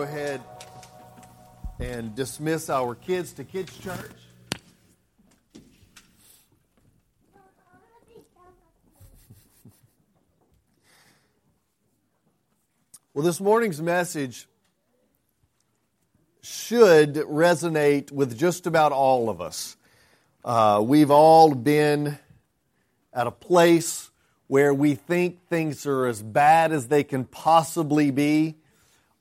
go ahead and dismiss our kids to kids church. Well, this morning's message should resonate with just about all of us. Uh, we've all been at a place where we think things are as bad as they can possibly be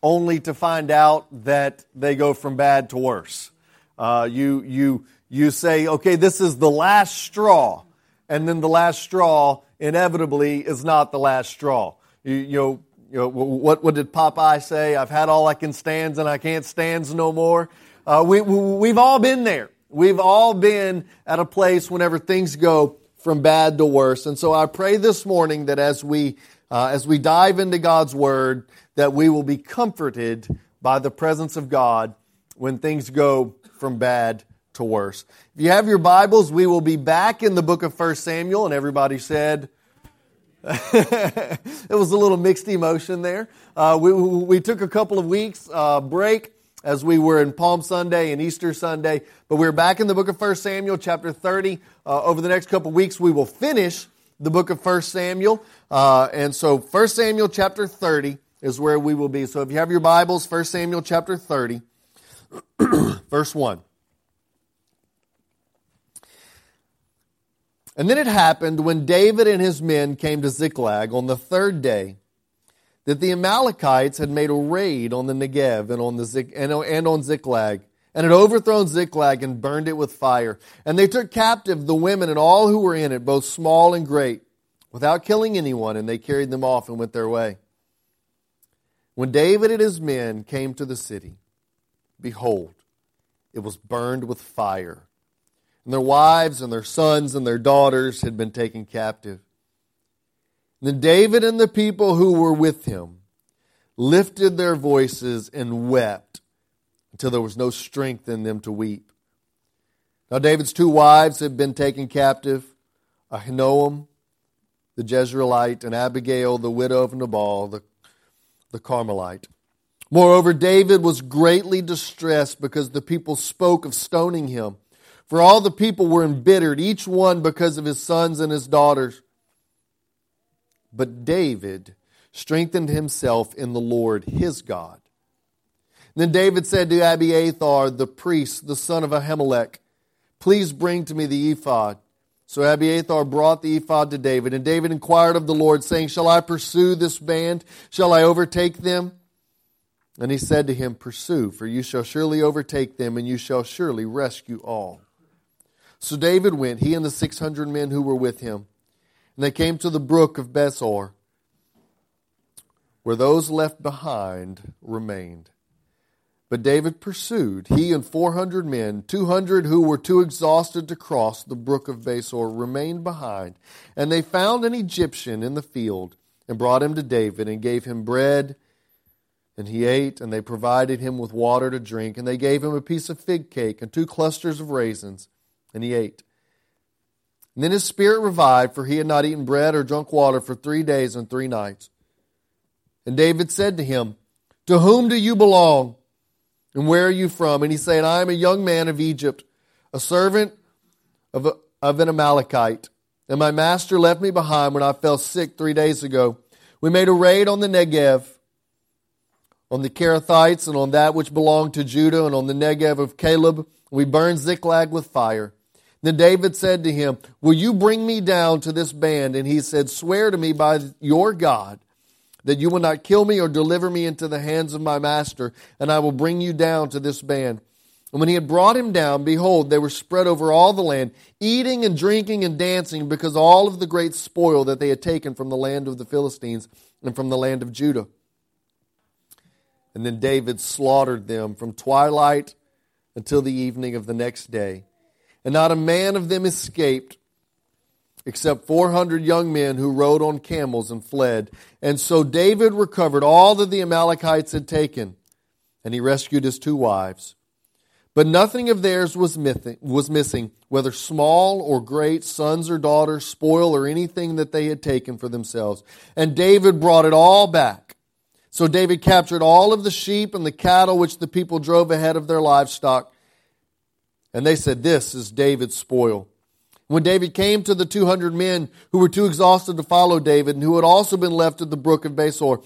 only to find out that they go from bad to worse. Uh, you, you, you say, okay, this is the last straw, and then the last straw inevitably is not the last straw. You, you know, you know what, what did Popeye say? I've had all I can stand and I can't stand no more. Uh, we, we've all been there. We've all been at a place whenever things go from bad to worse. And so I pray this morning that as we, uh, as we dive into God's Word, that we will be comforted by the presence of God when things go from bad to worse. If you have your Bibles, we will be back in the book of 1 Samuel, and everybody said, it was a little mixed emotion there. Uh, we, we took a couple of weeks uh, break as we were in Palm Sunday and Easter Sunday, but we're back in the book of 1 Samuel, chapter 30. Uh, over the next couple of weeks, we will finish the book of 1 Samuel. Uh, and so 1 Samuel, chapter 30 is where we will be. So if you have your Bibles, 1 Samuel chapter 30, verse 1. And then it happened when David and his men came to Ziklag on the third day that the Amalekites had made a raid on the Negev and on, the Zik, and, and on Ziklag and had overthrown Ziklag and burned it with fire. And they took captive the women and all who were in it, both small and great, without killing anyone, and they carried them off and went their way. When David and his men came to the city, behold, it was burned with fire, and their wives and their sons and their daughters had been taken captive. then David and the people who were with him lifted their voices and wept until there was no strength in them to weep. Now David's two wives had been taken captive, Ahinoam, the Jezreelite, and Abigail, the widow of Nabal, the the Carmelite. Moreover, David was greatly distressed because the people spoke of stoning him. For all the people were embittered, each one because of his sons and his daughters. But David strengthened himself in the Lord his God. Then David said to Abiathar, the priest, the son of Ahimelech, Please bring to me the ephod. So Abiathar brought the ephod to David, and David inquired of the Lord, saying, Shall I pursue this band? Shall I overtake them? And he said to him, Pursue, for you shall surely overtake them, and you shall surely rescue all. So David went, he and the six hundred men who were with him, and they came to the brook of Besor, where those left behind remained. But David pursued, he and 400 men, 200 who were too exhausted to cross the brook of Besor remained behind. And they found an Egyptian in the field and brought him to David and gave him bread. And he ate, and they provided him with water to drink. And they gave him a piece of fig cake and two clusters of raisins. And he ate. And then his spirit revived, for he had not eaten bread or drunk water for three days and three nights. And David said to him, To whom do you belong? And where are you from? And he said, I am a young man of Egypt, a servant of, a, of an Amalekite. And my master left me behind when I fell sick three days ago. We made a raid on the Negev, on the Kerethites, and on that which belonged to Judah, and on the Negev of Caleb. We burned Ziklag with fire. Then David said to him, Will you bring me down to this band? And he said, Swear to me by your God that you will not kill me or deliver me into the hands of my master, and I will bring you down to this band. And when he had brought him down, behold, they were spread over all the land, eating and drinking and dancing, because all of the great spoil that they had taken from the land of the Philistines and from the land of Judah. And then David slaughtered them from twilight until the evening of the next day. And not a man of them escaped, except 400 young men who rode on camels and fled. And so David recovered all that the Amalekites had taken, and he rescued his two wives. But nothing of theirs was missing, whether small or great, sons or daughters, spoil or anything that they had taken for themselves. And David brought it all back. So David captured all of the sheep and the cattle which the people drove ahead of their livestock. And they said, This is David's spoil. When David came to the 200 men who were too exhausted to follow David and who had also been left at the brook of Besor,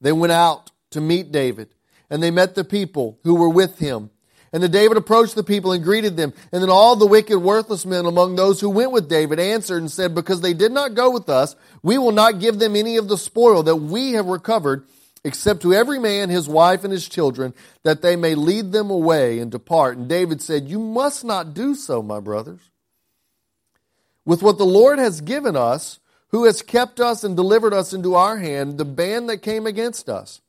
they went out to meet David, and they met the people who were with him. And then David approached the people and greeted them. And then all the wicked, worthless men among those who went with David answered and said, Because they did not go with us, we will not give them any of the spoil that we have recovered, except to every man his wife and his children, that they may lead them away and depart. And David said, You must not do so, my brothers with what the Lord has given us, who has kept us and delivered us into our hand, the band that came against us.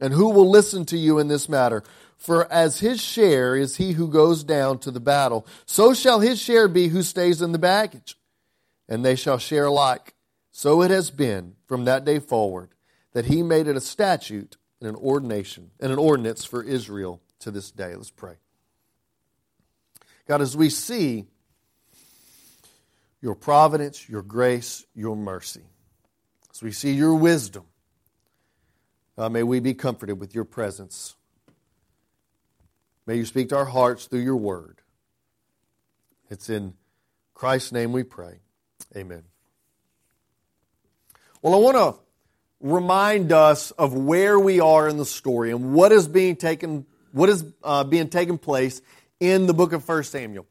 And who will listen to you in this matter? For as his share is he who goes down to the battle, so shall his share be who stays in the baggage. And they shall share alike. So it has been from that day forward that he made it a statute and an ordination and an ordinance for Israel to this day. Let's pray. God, as we see your providence, your grace, your mercy. As we see your wisdom, uh, may we be comforted with your presence. May you speak to our hearts through your word. It's in Christ's name we pray. Amen. Well, I want to remind us of where we are in the story and what is being taken, what is uh, being taken place in the book of 1 Samuel.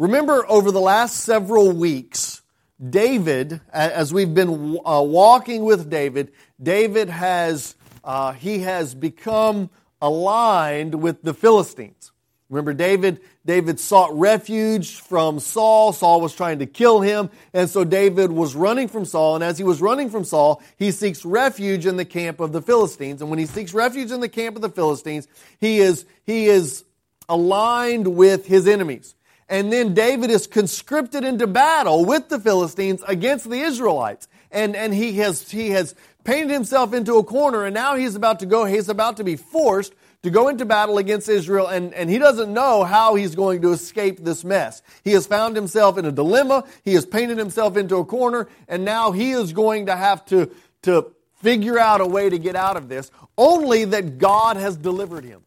Remember, over the last several weeks, David, as we've been uh, walking with David, David has uh, he has become aligned with the Philistines. Remember, David David sought refuge from Saul. Saul was trying to kill him, and so David was running from Saul. And as he was running from Saul, he seeks refuge in the camp of the Philistines. And when he seeks refuge in the camp of the Philistines, he is he is aligned with his enemies. And then David is conscripted into battle with the Philistines against the Israelites. And, and he has, he has painted himself into a corner and now he's about to go, he's about to be forced to go into battle against Israel and, and he doesn't know how he's going to escape this mess. He has found himself in a dilemma. He has painted himself into a corner and now he is going to have to, to figure out a way to get out of this only that God has delivered him.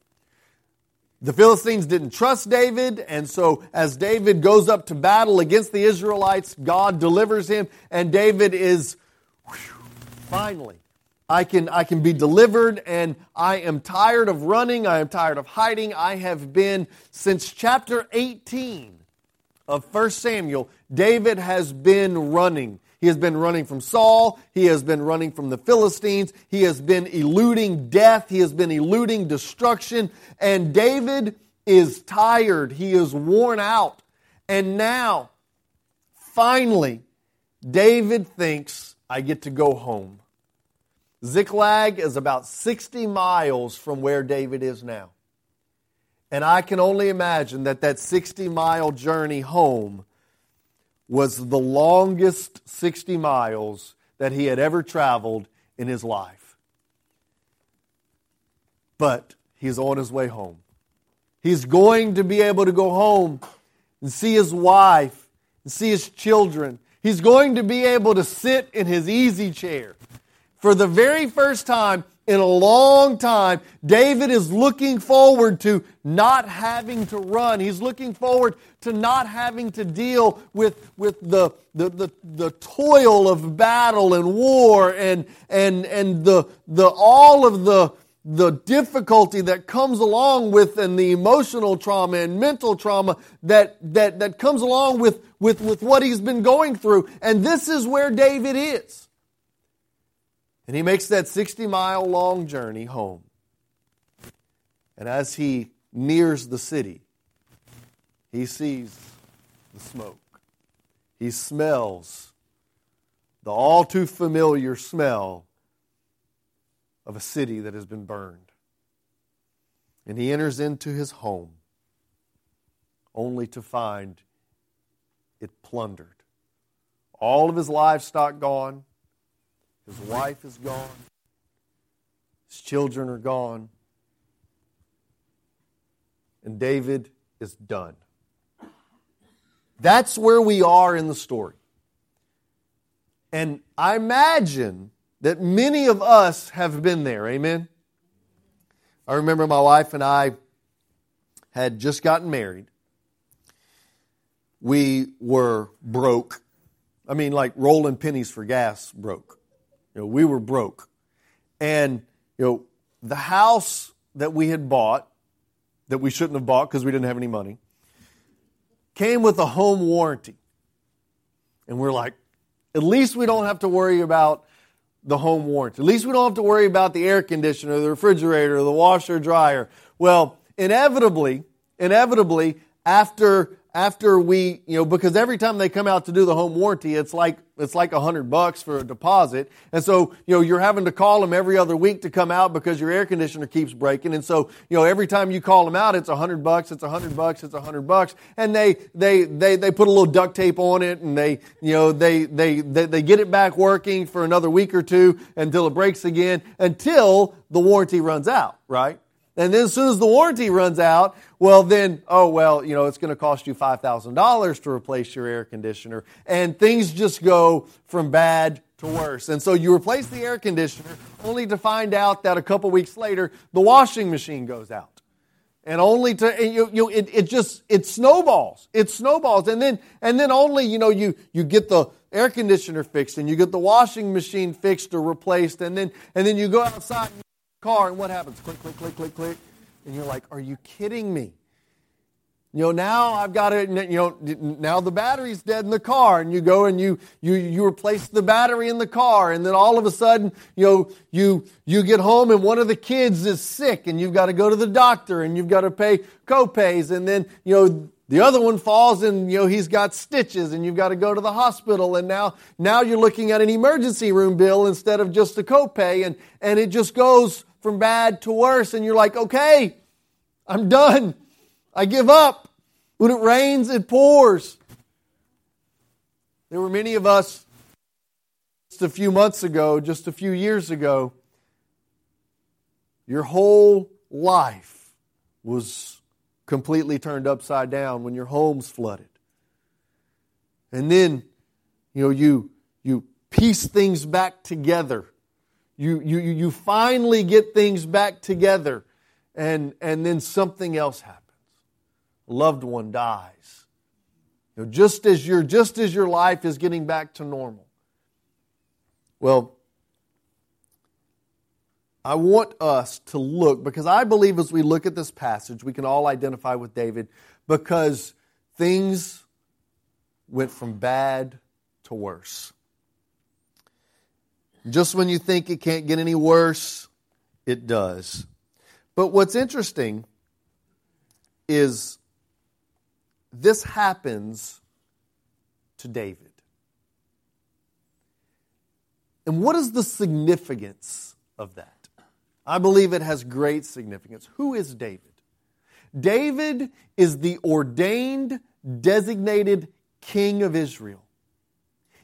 The Philistines didn't trust David, and so as David goes up to battle against the Israelites, God delivers him, and David is whew, finally. I can, I can be delivered, and I am tired of running. I am tired of hiding. I have been, since chapter 18 of 1 Samuel, David has been running. He has been running from Saul. He has been running from the Philistines. He has been eluding death. He has been eluding destruction. And David is tired. He is worn out. And now, finally, David thinks, I get to go home. Ziklag is about 60 miles from where David is now. And I can only imagine that that 60 mile journey home was the longest 60 miles that he had ever traveled in his life. But he's on his way home. He's going to be able to go home and see his wife and see his children. He's going to be able to sit in his easy chair. For the very first time, in a long time, David is looking forward to not having to run. He's looking forward to not having to deal with, with the, the, the, the toil of battle and war and, and, and the, the, all of the, the difficulty that comes along with and the emotional trauma and mental trauma that, that, that comes along with, with, with what he's been going through. And this is where David is. And he makes that 60 mile long journey home. And as he nears the city, he sees the smoke. He smells the all too familiar smell of a city that has been burned. And he enters into his home only to find it plundered. All of his livestock gone, his wife is gone. His children are gone. And David is done. That's where we are in the story. And I imagine that many of us have been there. Amen? I remember my wife and I had just gotten married. We were broke. I mean, like rolling pennies for gas broke. You know, we were broke. And, you know, the house that we had bought, that we shouldn't have bought because we didn't have any money, came with a home warranty. And we're like, at least we don't have to worry about the home warranty. At least we don't have to worry about the air conditioner, the refrigerator, the washer, dryer. Well, inevitably, inevitably, after after we, you know, because every time they come out to do the home warranty, it's like it's like a hundred bucks for a deposit, and so you know you're having to call them every other week to come out because your air conditioner keeps breaking, and so you know every time you call them out, it's a hundred bucks, it's a hundred bucks, it's a hundred bucks, and they they they they put a little duct tape on it, and they you know they, they they they get it back working for another week or two until it breaks again, until the warranty runs out, right? And then as soon as the warranty runs out, well, then, oh, well, you know, it's going to cost you $5,000 to replace your air conditioner. And things just go from bad to worse. And so you replace the air conditioner only to find out that a couple weeks later, the washing machine goes out. And only to, and you, you, it, it just, it snowballs. It snowballs. And then, and then only, you know, you, you get the, air conditioner fixed and you get the washing machine fixed or replaced and then and then you go outside car, and what happens? Click, click, click, click, click. And you're like, are you kidding me? You know, now I've got it, you know, now the battery's dead in the car, and you go and you, you, you replace the battery in the car, and then all of a sudden, you know, you, you get home and one of the kids is sick, and you've got to go to the doctor, and you've got to pay copays, and then, you know, the other one falls and you know he's got stitches and you've got to go to the hospital and now now you're looking at an emergency room bill instead of just a copay and and it just goes from bad to worse, and you're like, okay, I'm done. I give up. When it rains, it pours. There were many of us just a few months ago, just a few years ago, your whole life was completely turned upside down when your home's flooded. And then, you know, you you piece things back together you, you, you finally get things back together, and, and then something else happens. A loved one dies. You know, just as your just as your life is getting back to normal. Well, I want us to look because I believe as we look at this passage, we can all identify with David because things went from bad to worse. Just when you think it can't get any worse, it does. But what's interesting is this happens to David. And what is the significance of that? I believe it has great significance. Who is David? David is the ordained, designated king of Israel.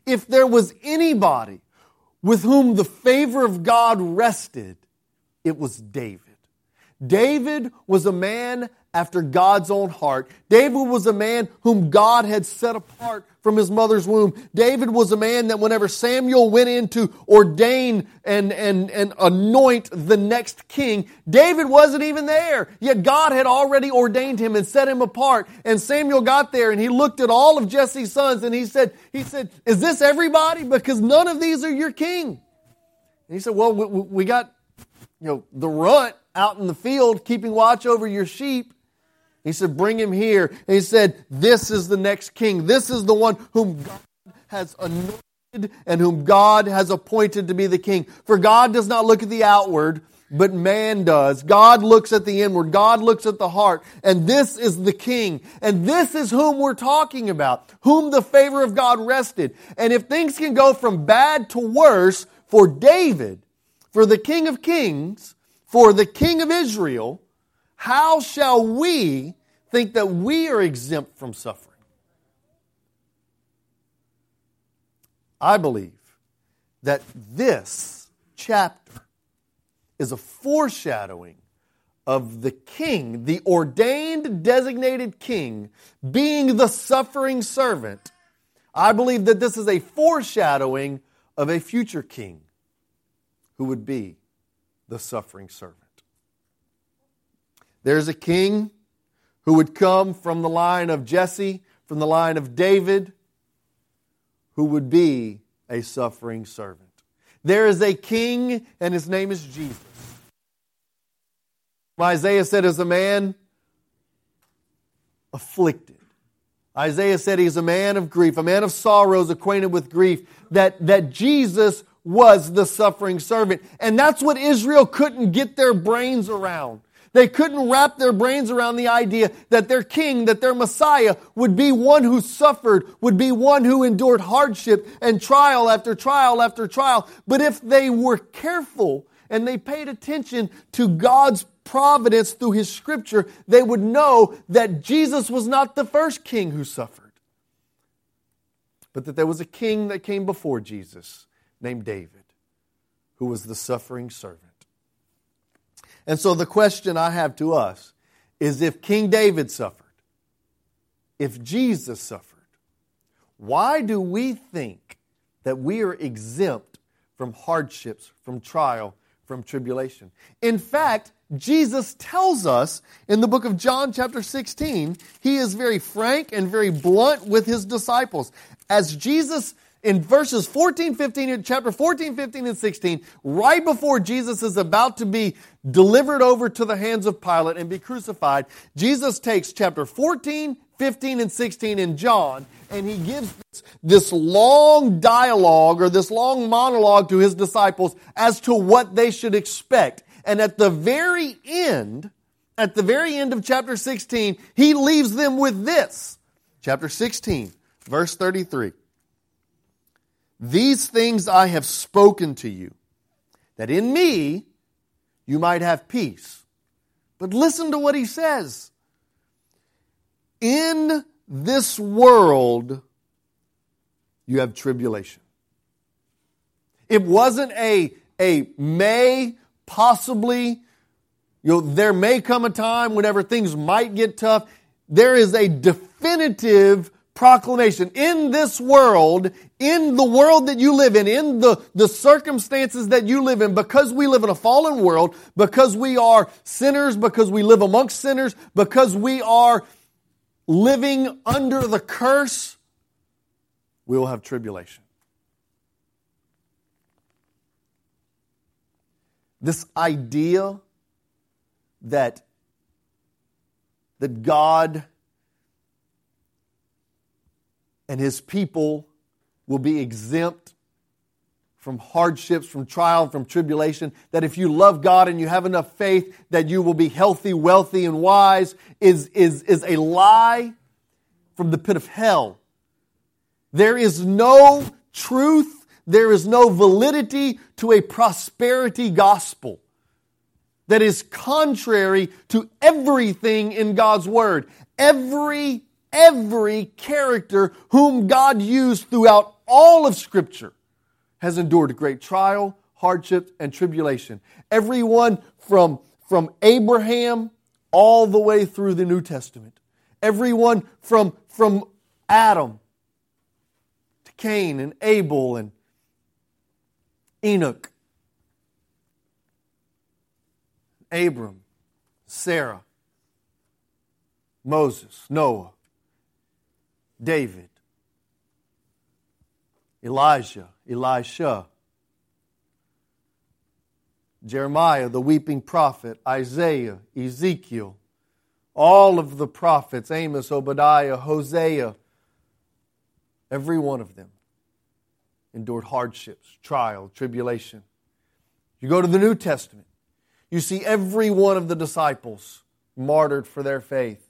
If there was anybody with whom the favor of God rested, it was David. David was a man after God's own heart. David was a man whom God had set apart from his mother's womb. David was a man that whenever Samuel went in to ordain and, and, and anoint the next king, David wasn't even there. Yet God had already ordained him and set him apart. And Samuel got there and he looked at all of Jesse's sons and he said, he said, is this everybody? Because none of these are your king. And he said, well, we, we got, you know, the runt out in the field keeping watch over your sheep. He said, Bring him here. And he said, This is the next king. This is the one whom God has anointed and whom God has appointed to be the king. For God does not look at the outward, but man does. God looks at the inward. God looks at the heart. And this is the king. And this is whom we're talking about, whom the favor of God rested. And if things can go from bad to worse for David, for the king of kings, for the king of Israel, how shall we think that we are exempt from suffering? I believe that this chapter is a foreshadowing of the king, the ordained, designated king, being the suffering servant. I believe that this is a foreshadowing of a future king who would be the suffering servant. There's a king who would come from the line of Jesse, from the line of David, who would be a suffering servant. There is a king, and his name is Jesus. Isaiah said, as a man afflicted. Isaiah said he's a man of grief, a man of sorrows, acquainted with grief, that, that Jesus was the suffering servant. And that's what Israel couldn't get their brains around. They couldn't wrap their brains around the idea that their king, that their Messiah would be one who suffered, would be one who endured hardship and trial after trial after trial. But if they were careful and they paid attention to God's providence through his scripture, they would know that Jesus was not the first king who suffered, but that there was a king that came before Jesus named David, who was the suffering servant. And so the question I have to us is if King David suffered, if Jesus suffered, why do we think that we are exempt from hardships, from trial, from tribulation? In fact, Jesus tells us in the book of John, chapter 16, he is very frank and very blunt with his disciples. As Jesus in verses 14, 15, chapter 14, 15, and 16, right before Jesus is about to be delivered over to the hands of Pilate and be crucified, Jesus takes chapter 14, 15, and 16 in John, and he gives this, this long dialogue or this long monologue to his disciples as to what they should expect. And at the very end, at the very end of chapter 16, he leaves them with this. Chapter 16, verse 33. These things I have spoken to you, that in me you might have peace. But listen to what he says. In this world, you have tribulation. It wasn't a, a may, possibly, you know, there may come a time whenever things might get tough. There is a definitive proclamation in this world, in the world that you live in, in the, the circumstances that you live in, because we live in a fallen world, because we are sinners, because we live amongst sinners, because we are living under the curse, we will have tribulation. This idea that, that God and his people will be exempt from hardships, from trial, from tribulation, that if you love God and you have enough faith that you will be healthy, wealthy, and wise is, is, is a lie from the pit of hell. There is no truth, there is no validity to a prosperity gospel that is contrary to everything in God's Word. Every every character whom God used throughout all of Scripture has endured great trial, hardship, and tribulation. Everyone from, from Abraham all the way through the New Testament. Everyone from, from Adam to Cain and Abel and Enoch, Abram, Sarah, Moses, Noah, David, Elijah, Elisha, Jeremiah, the weeping prophet, Isaiah, Ezekiel, all of the prophets, Amos, Obadiah, Hosea, every one of them endured hardships, trial, tribulation. You go to the New Testament, you see every one of the disciples martyred for their faith.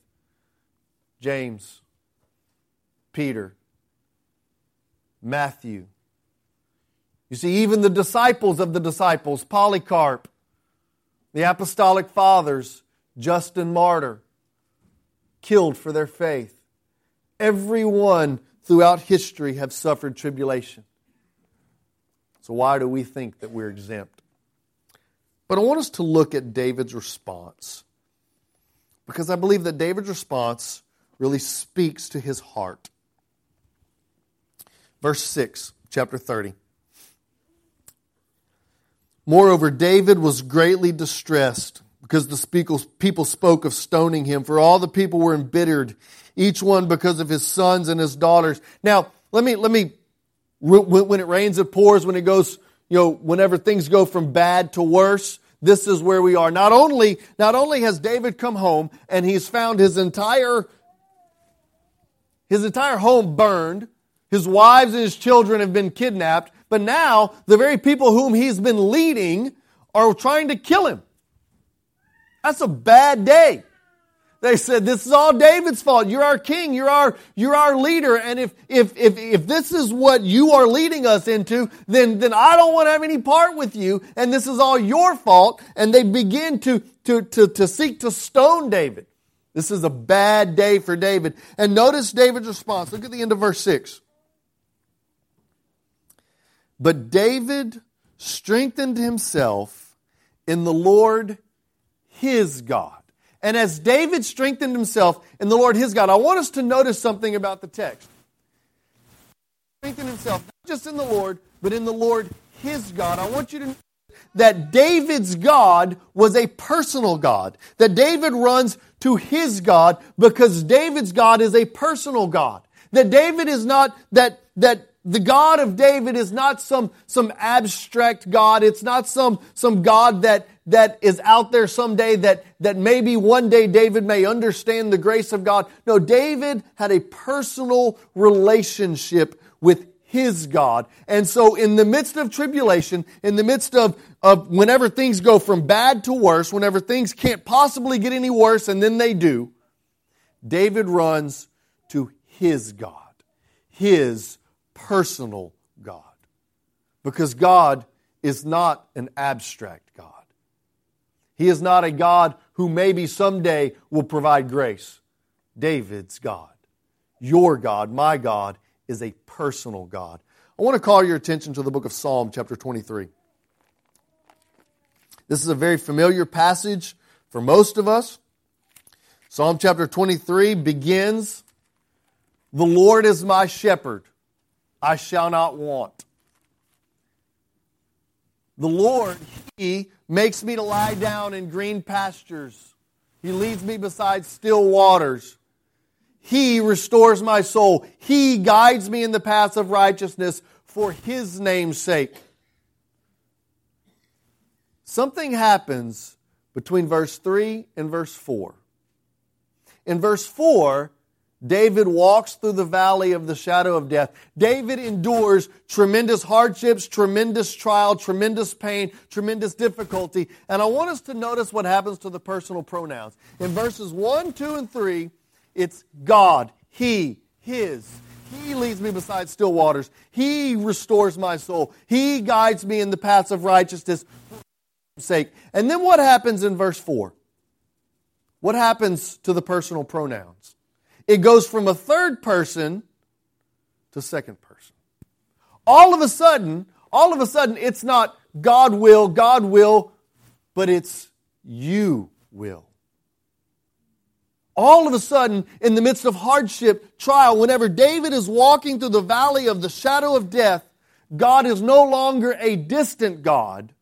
James, Peter, Matthew. You see, even the disciples of the disciples, Polycarp, the apostolic fathers, Justin Martyr, killed for their faith. Everyone throughout history have suffered tribulation. So why do we think that we're exempt? But I want us to look at David's response. Because I believe that David's response really speaks to his heart. Verse 6, chapter 30. Moreover, David was greatly distressed because the people spoke of stoning him, for all the people were embittered, each one because of his sons and his daughters. Now, let me, let me, when it rains, it pours, when it goes, you know, whenever things go from bad to worse, this is where we are. Not only, not only has David come home and he's found his entire, his entire home burned, his wives and his children have been kidnapped, but now the very people whom he's been leading are trying to kill him. That's a bad day. They said, this is all David's fault. You're our king. You're our, you're our leader. And if, if, if, if this is what you are leading us into, then, then I don't want to have any part with you. And this is all your fault. And they begin to, to, to, to seek to stone David. This is a bad day for David. And notice David's response. Look at the end of verse 6. But David strengthened himself in the Lord his God. And as David strengthened himself in the Lord his God, I want us to notice something about the text. Strengthened himself, not just in the Lord, but in the Lord his God. I want you to that David's God was a personal God. That David runs to his God because David's God is a personal God. That David is not, that, that the God of David is not some, some abstract God. It's not some, some God that, that is out there someday that, that maybe one day David may understand the grace of God. No, David had a personal relationship with his God. And so in the midst of tribulation, in the midst of, of whenever things go from bad to worse, whenever things can't possibly get any worse and then they do, David runs to his God, his personal God. Because God is not an abstract God. He is not a God who maybe someday will provide grace. David's God, your God, my God, is a personal God. I want to call your attention to the book of Psalm, chapter 23. This is a very familiar passage for most of us. Psalm chapter 23 begins The Lord is my shepherd, I shall not want. The Lord, He makes me to lie down in green pastures. He leads me beside still waters. He restores my soul. He guides me in the paths of righteousness for His name's sake. Something happens between verse 3 and verse 4. In verse 4, David walks through the valley of the shadow of death. David endures tremendous hardships, tremendous trial, tremendous pain, tremendous difficulty. And I want us to notice what happens to the personal pronouns. In verses 1, 2, and 3, it's God, He, His. He leads me beside still waters. He restores my soul. He guides me in the paths of righteousness for sake. And then what happens in verse 4? What happens to the personal pronouns? It goes from a third person to second person. All of a sudden, all of a sudden, it's not God will, God will, but it's you will. All of a sudden, in the midst of hardship, trial, whenever David is walking through the valley of the shadow of death, God is no longer a distant God,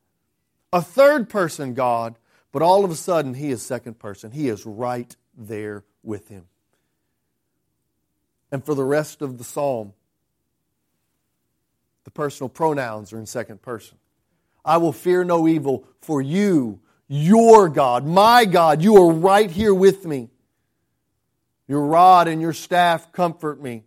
a third person God, but all of a sudden, He is second person. He is right there with Him and for the rest of the psalm, the personal pronouns are in second person. I will fear no evil, for you, your God, my God, you are right here with me. Your rod and your staff comfort me.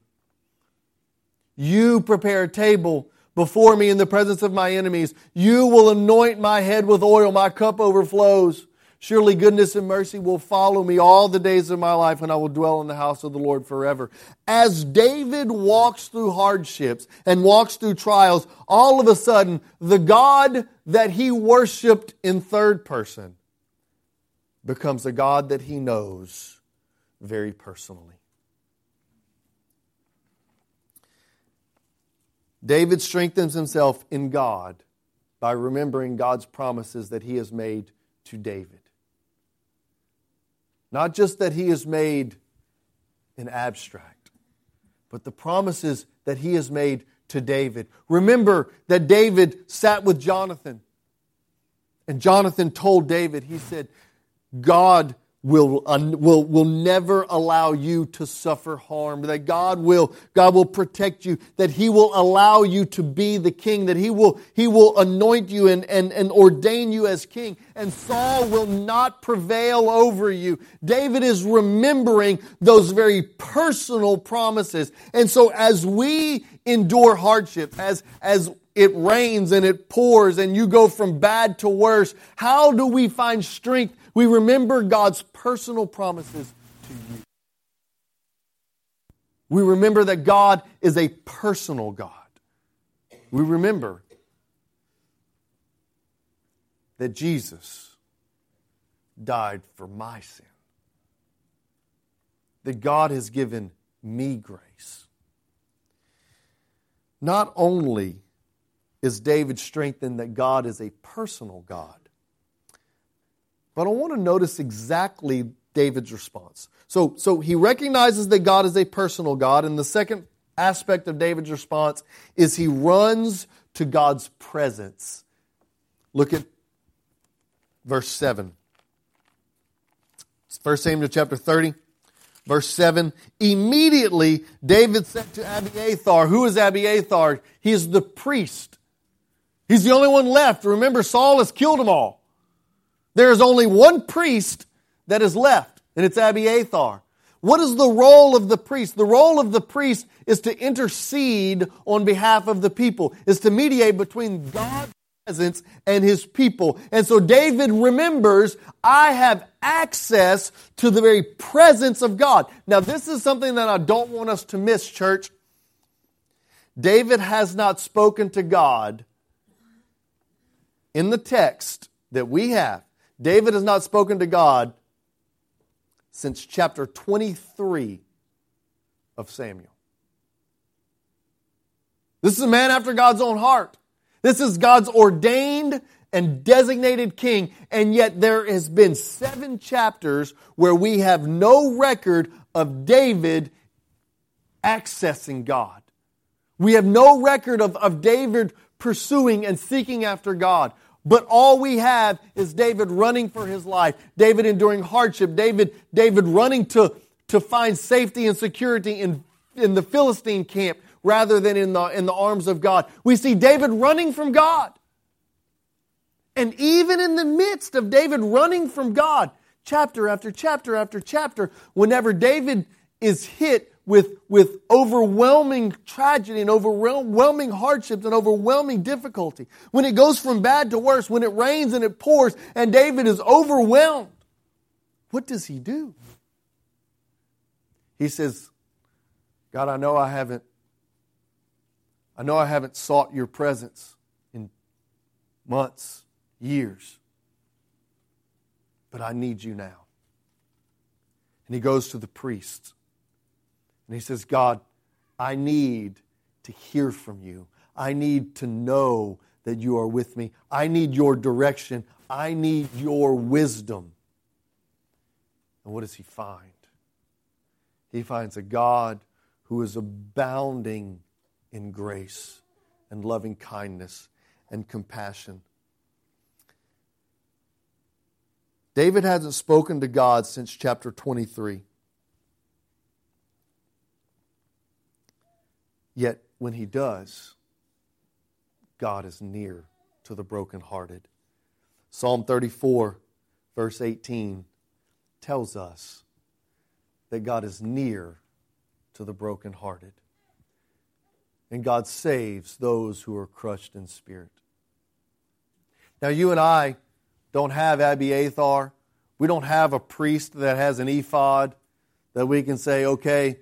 You prepare a table before me in the presence of my enemies. You will anoint my head with oil, my cup overflows. Surely goodness and mercy will follow me all the days of my life, and I will dwell in the house of the Lord forever. As David walks through hardships and walks through trials, all of a sudden, the God that he worshiped in third person becomes a God that he knows very personally. David strengthens himself in God by remembering God's promises that he has made to David. Not just that he is made in abstract, but the promises that he has made to David. Remember that David sat with Jonathan And Jonathan told David, he said, God will, will, will never allow you to suffer harm, that God will, God will protect you, that He will allow you to be the king, that He will, He will anoint you and, and, and ordain you as king, and Saul will not prevail over you. David is remembering those very personal promises. And so as we endure hardship, as, as it rains and it pours and you go from bad to worse, how do we find strength we remember God's personal promises to you. We remember that God is a personal God. We remember that Jesus died for my sin. That God has given me grace. Not only is David strengthened that God is a personal God, but I want to notice exactly David's response. So, so he recognizes that God is a personal God, and the second aspect of David's response is he runs to God's presence. Look at verse 7. 1 Samuel chapter 30, verse 7. Immediately David said to Abiathar, who is Abiathar? He is the priest. He's the only one left. Remember, Saul has killed them all. There is only one priest that is left, and it's Abiathar. What is the role of the priest? The role of the priest is to intercede on behalf of the people, is to mediate between God's presence and his people. And so David remembers, I have access to the very presence of God. Now, this is something that I don't want us to miss, church. David has not spoken to God in the text that we have David has not spoken to God since chapter 23 of Samuel. This is a man after God's own heart. This is God's ordained and designated king, and yet there has been seven chapters where we have no record of David accessing God. We have no record of, of David pursuing and seeking after God. But all we have is David running for his life, David enduring hardship, David, David running to, to find safety and security in, in the Philistine camp rather than in the, in the arms of God. We see David running from God. And even in the midst of David running from God, chapter after chapter after chapter, whenever David is hit with, with overwhelming tragedy and overwhelming hardships and overwhelming difficulty. When it goes from bad to worse, when it rains and it pours and David is overwhelmed, what does he do? He says, God, I know I haven't I know I haven't sought your presence in months, years, but I need you now. And he goes to the priest and he says, God, I need to hear from you. I need to know that you are with me. I need your direction. I need your wisdom. And what does he find? He finds a God who is abounding in grace and loving kindness and compassion. David hasn't spoken to God since chapter 23. Yet when he does, God is near to the brokenhearted. Psalm 34, verse 18, tells us that God is near to the brokenhearted. And God saves those who are crushed in spirit. Now, you and I don't have Abiathar. We don't have a priest that has an ephod that we can say, okay,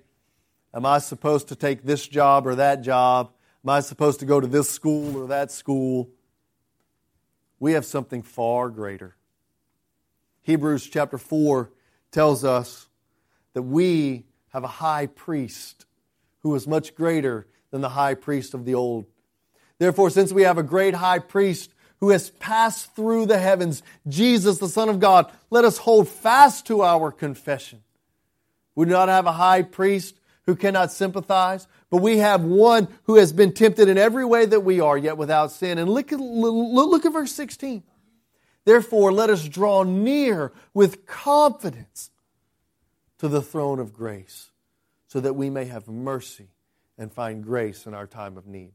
Am I supposed to take this job or that job? Am I supposed to go to this school or that school? We have something far greater. Hebrews chapter 4 tells us that we have a high priest who is much greater than the high priest of the old. Therefore, since we have a great high priest who has passed through the heavens, Jesus, the Son of God, let us hold fast to our confession. We do not have a high priest who cannot sympathize, but we have one who has been tempted in every way that we are, yet without sin. And look at, look at verse 16. Therefore, let us draw near with confidence to the throne of grace so that we may have mercy and find grace in our time of need.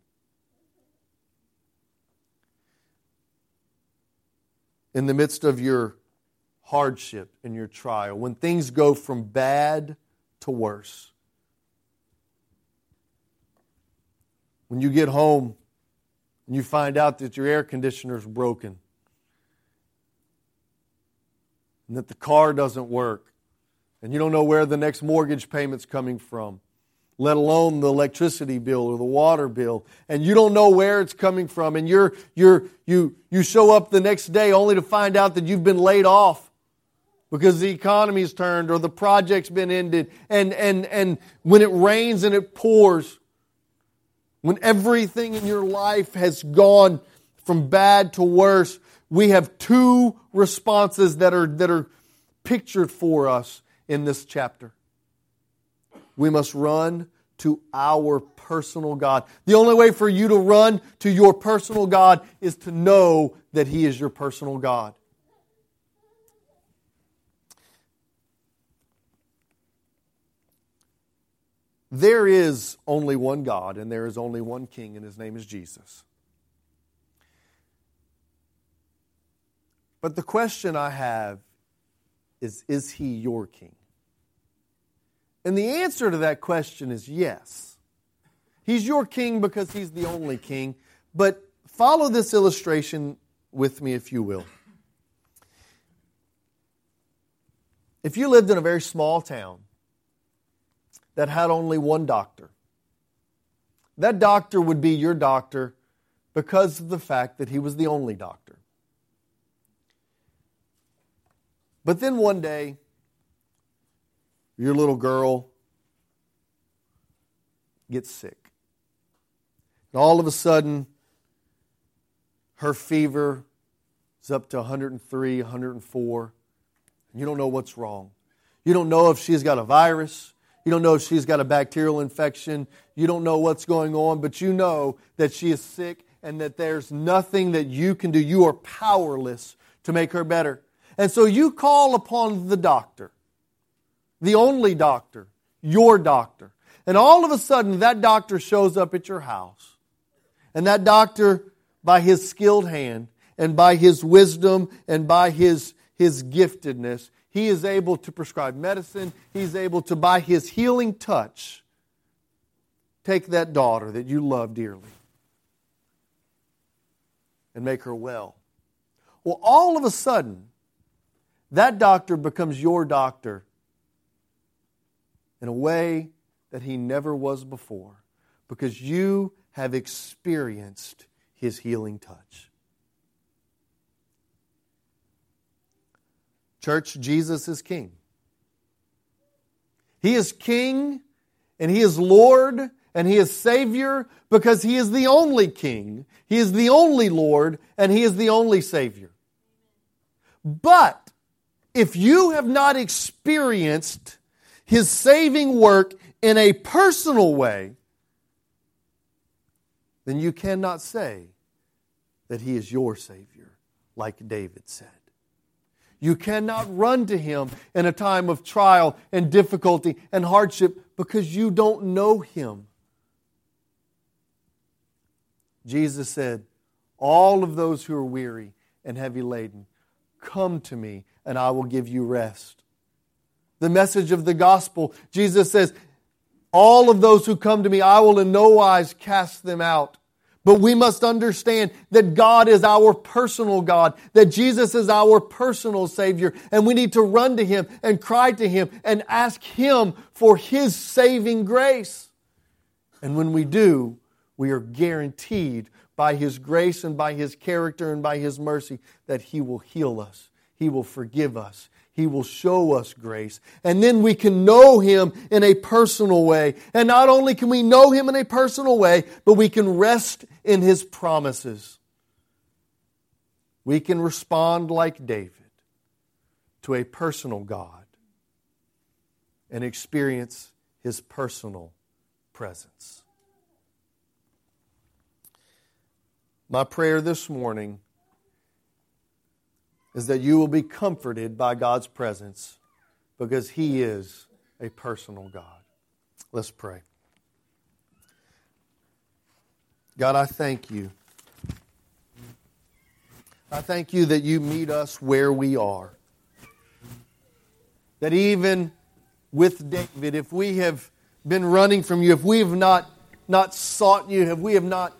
In the midst of your hardship and your trial, when things go from bad to worse, when you get home and you find out that your air conditioner is broken, and that the car doesn't work, and you don't know where the next mortgage payment's coming from, let alone the electricity bill or the water bill, and you don't know where it's coming from, and you're, you're, you, you show up the next day only to find out that you've been laid off because the economy's turned or the project's been ended, and, and, and when it rains and it pours, when everything in your life has gone from bad to worse, we have two responses that are, that are pictured for us in this chapter. We must run to our personal God. The only way for you to run to your personal God is to know that He is your personal God. There is only one God, and there is only one King, and His name is Jesus. But the question I have is Is he your king? And the answer to that question is yes. He's your king because he's the only king. But follow this illustration with me, if you will. If you lived in a very small town that had only one doctor, that doctor would be your doctor because of the fact that he was the only doctor. But then one day, your little girl gets sick. And all of a sudden, her fever is up to 103, 104. And you don't know what's wrong. You don't know if she's got a virus. You don't know if she's got a bacterial infection. You don't know what's going on, but you know that she is sick and that there's nothing that you can do. You are powerless to make her better. And so you call upon the doctor, the only doctor, your doctor. And all of a sudden, that doctor shows up at your house. And that doctor, by his skilled hand and by his wisdom and by his, his giftedness, he is able to prescribe medicine. He's able to, by his healing touch, take that daughter that you love dearly and make her well. Well, all of a sudden, that doctor becomes your doctor in a way that he never was before because you have experienced his healing touch. Church, Jesus is King. He is King and He is Lord and He is Savior because He is the only King, He is the only Lord, and He is the only Savior. But if you have not experienced his saving work in a personal way, then you cannot say that he is your Savior, like David said. You cannot run to him in a time of trial and difficulty and hardship because you don't know him. Jesus said, All of those who are weary and heavy laden, come to me and I will give you rest. The message of the gospel, Jesus says, All of those who come to me, I will in no wise cast them out. But we must understand that God is our personal God, that Jesus is our personal Savior, and we need to run to Him and cry to Him and ask Him for His saving grace. And when we do, we are guaranteed by His grace and by His character and by His mercy that He will heal us he will forgive us. He will show us grace. And then we can know Him in a personal way. And not only can we know Him in a personal way, but we can rest in His promises. We can respond like David to a personal God and experience His personal presence. My prayer this morning is that you will be comforted by God's presence because He is a personal God. Let's pray. God, I thank you. I thank you that you meet us where we are. That even with David, if we have been running from you, if we have not, not sought you, if we have not,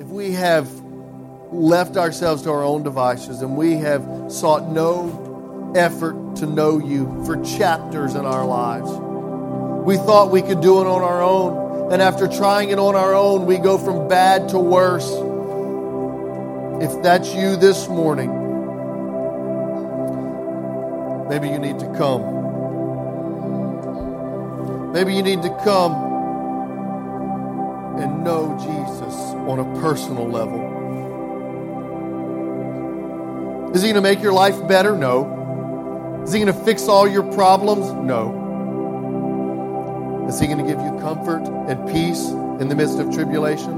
if we have left ourselves to our own devices and we have sought no effort to know you for chapters in our lives, we thought we could do it on our own. And after trying it on our own, we go from bad to worse. If that's you this morning, maybe you need to come. Maybe you need to come and know Jesus on a personal level. Is he going to make your life better? No. Is he going to fix all your problems? No. Is He going to give you comfort and peace in the midst of tribulation?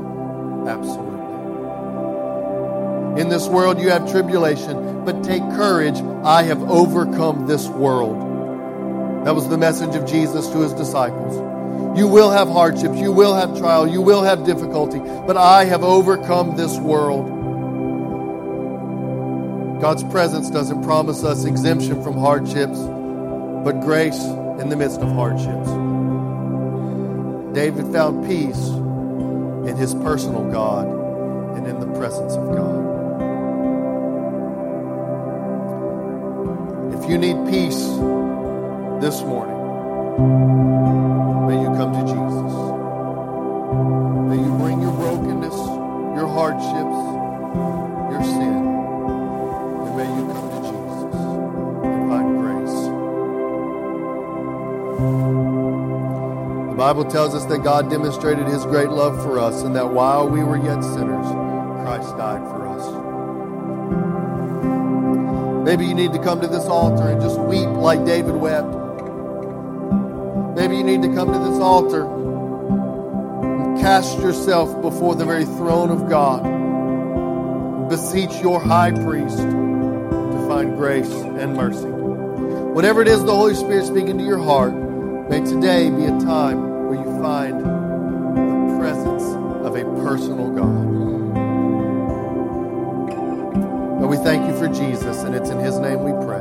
Absolutely. In this world you have tribulation, but take courage. I have overcome this world. That was the message of Jesus to his disciples. You will have hardships, you will have trial, you will have difficulty, but I have overcome this world. God's presence doesn't promise us exemption from hardships, but grace in the midst of hardships. David found peace in his personal God and in the presence of God. If you need peace this morning, may you come to Jesus. May you bring your brokenness, your hardships, your sin, Bible tells us that God demonstrated his great love for us and that while we were yet sinners, Christ died for us. Maybe you need to come to this altar and just weep like David wept. Maybe you need to come to this altar and cast yourself before the very throne of God. Beseech your high priest to find grace and mercy. Whatever it is the Holy Spirit speaking to your heart, may today be a time where you find the presence of a personal God. But we thank you for Jesus, and it's in his name we pray.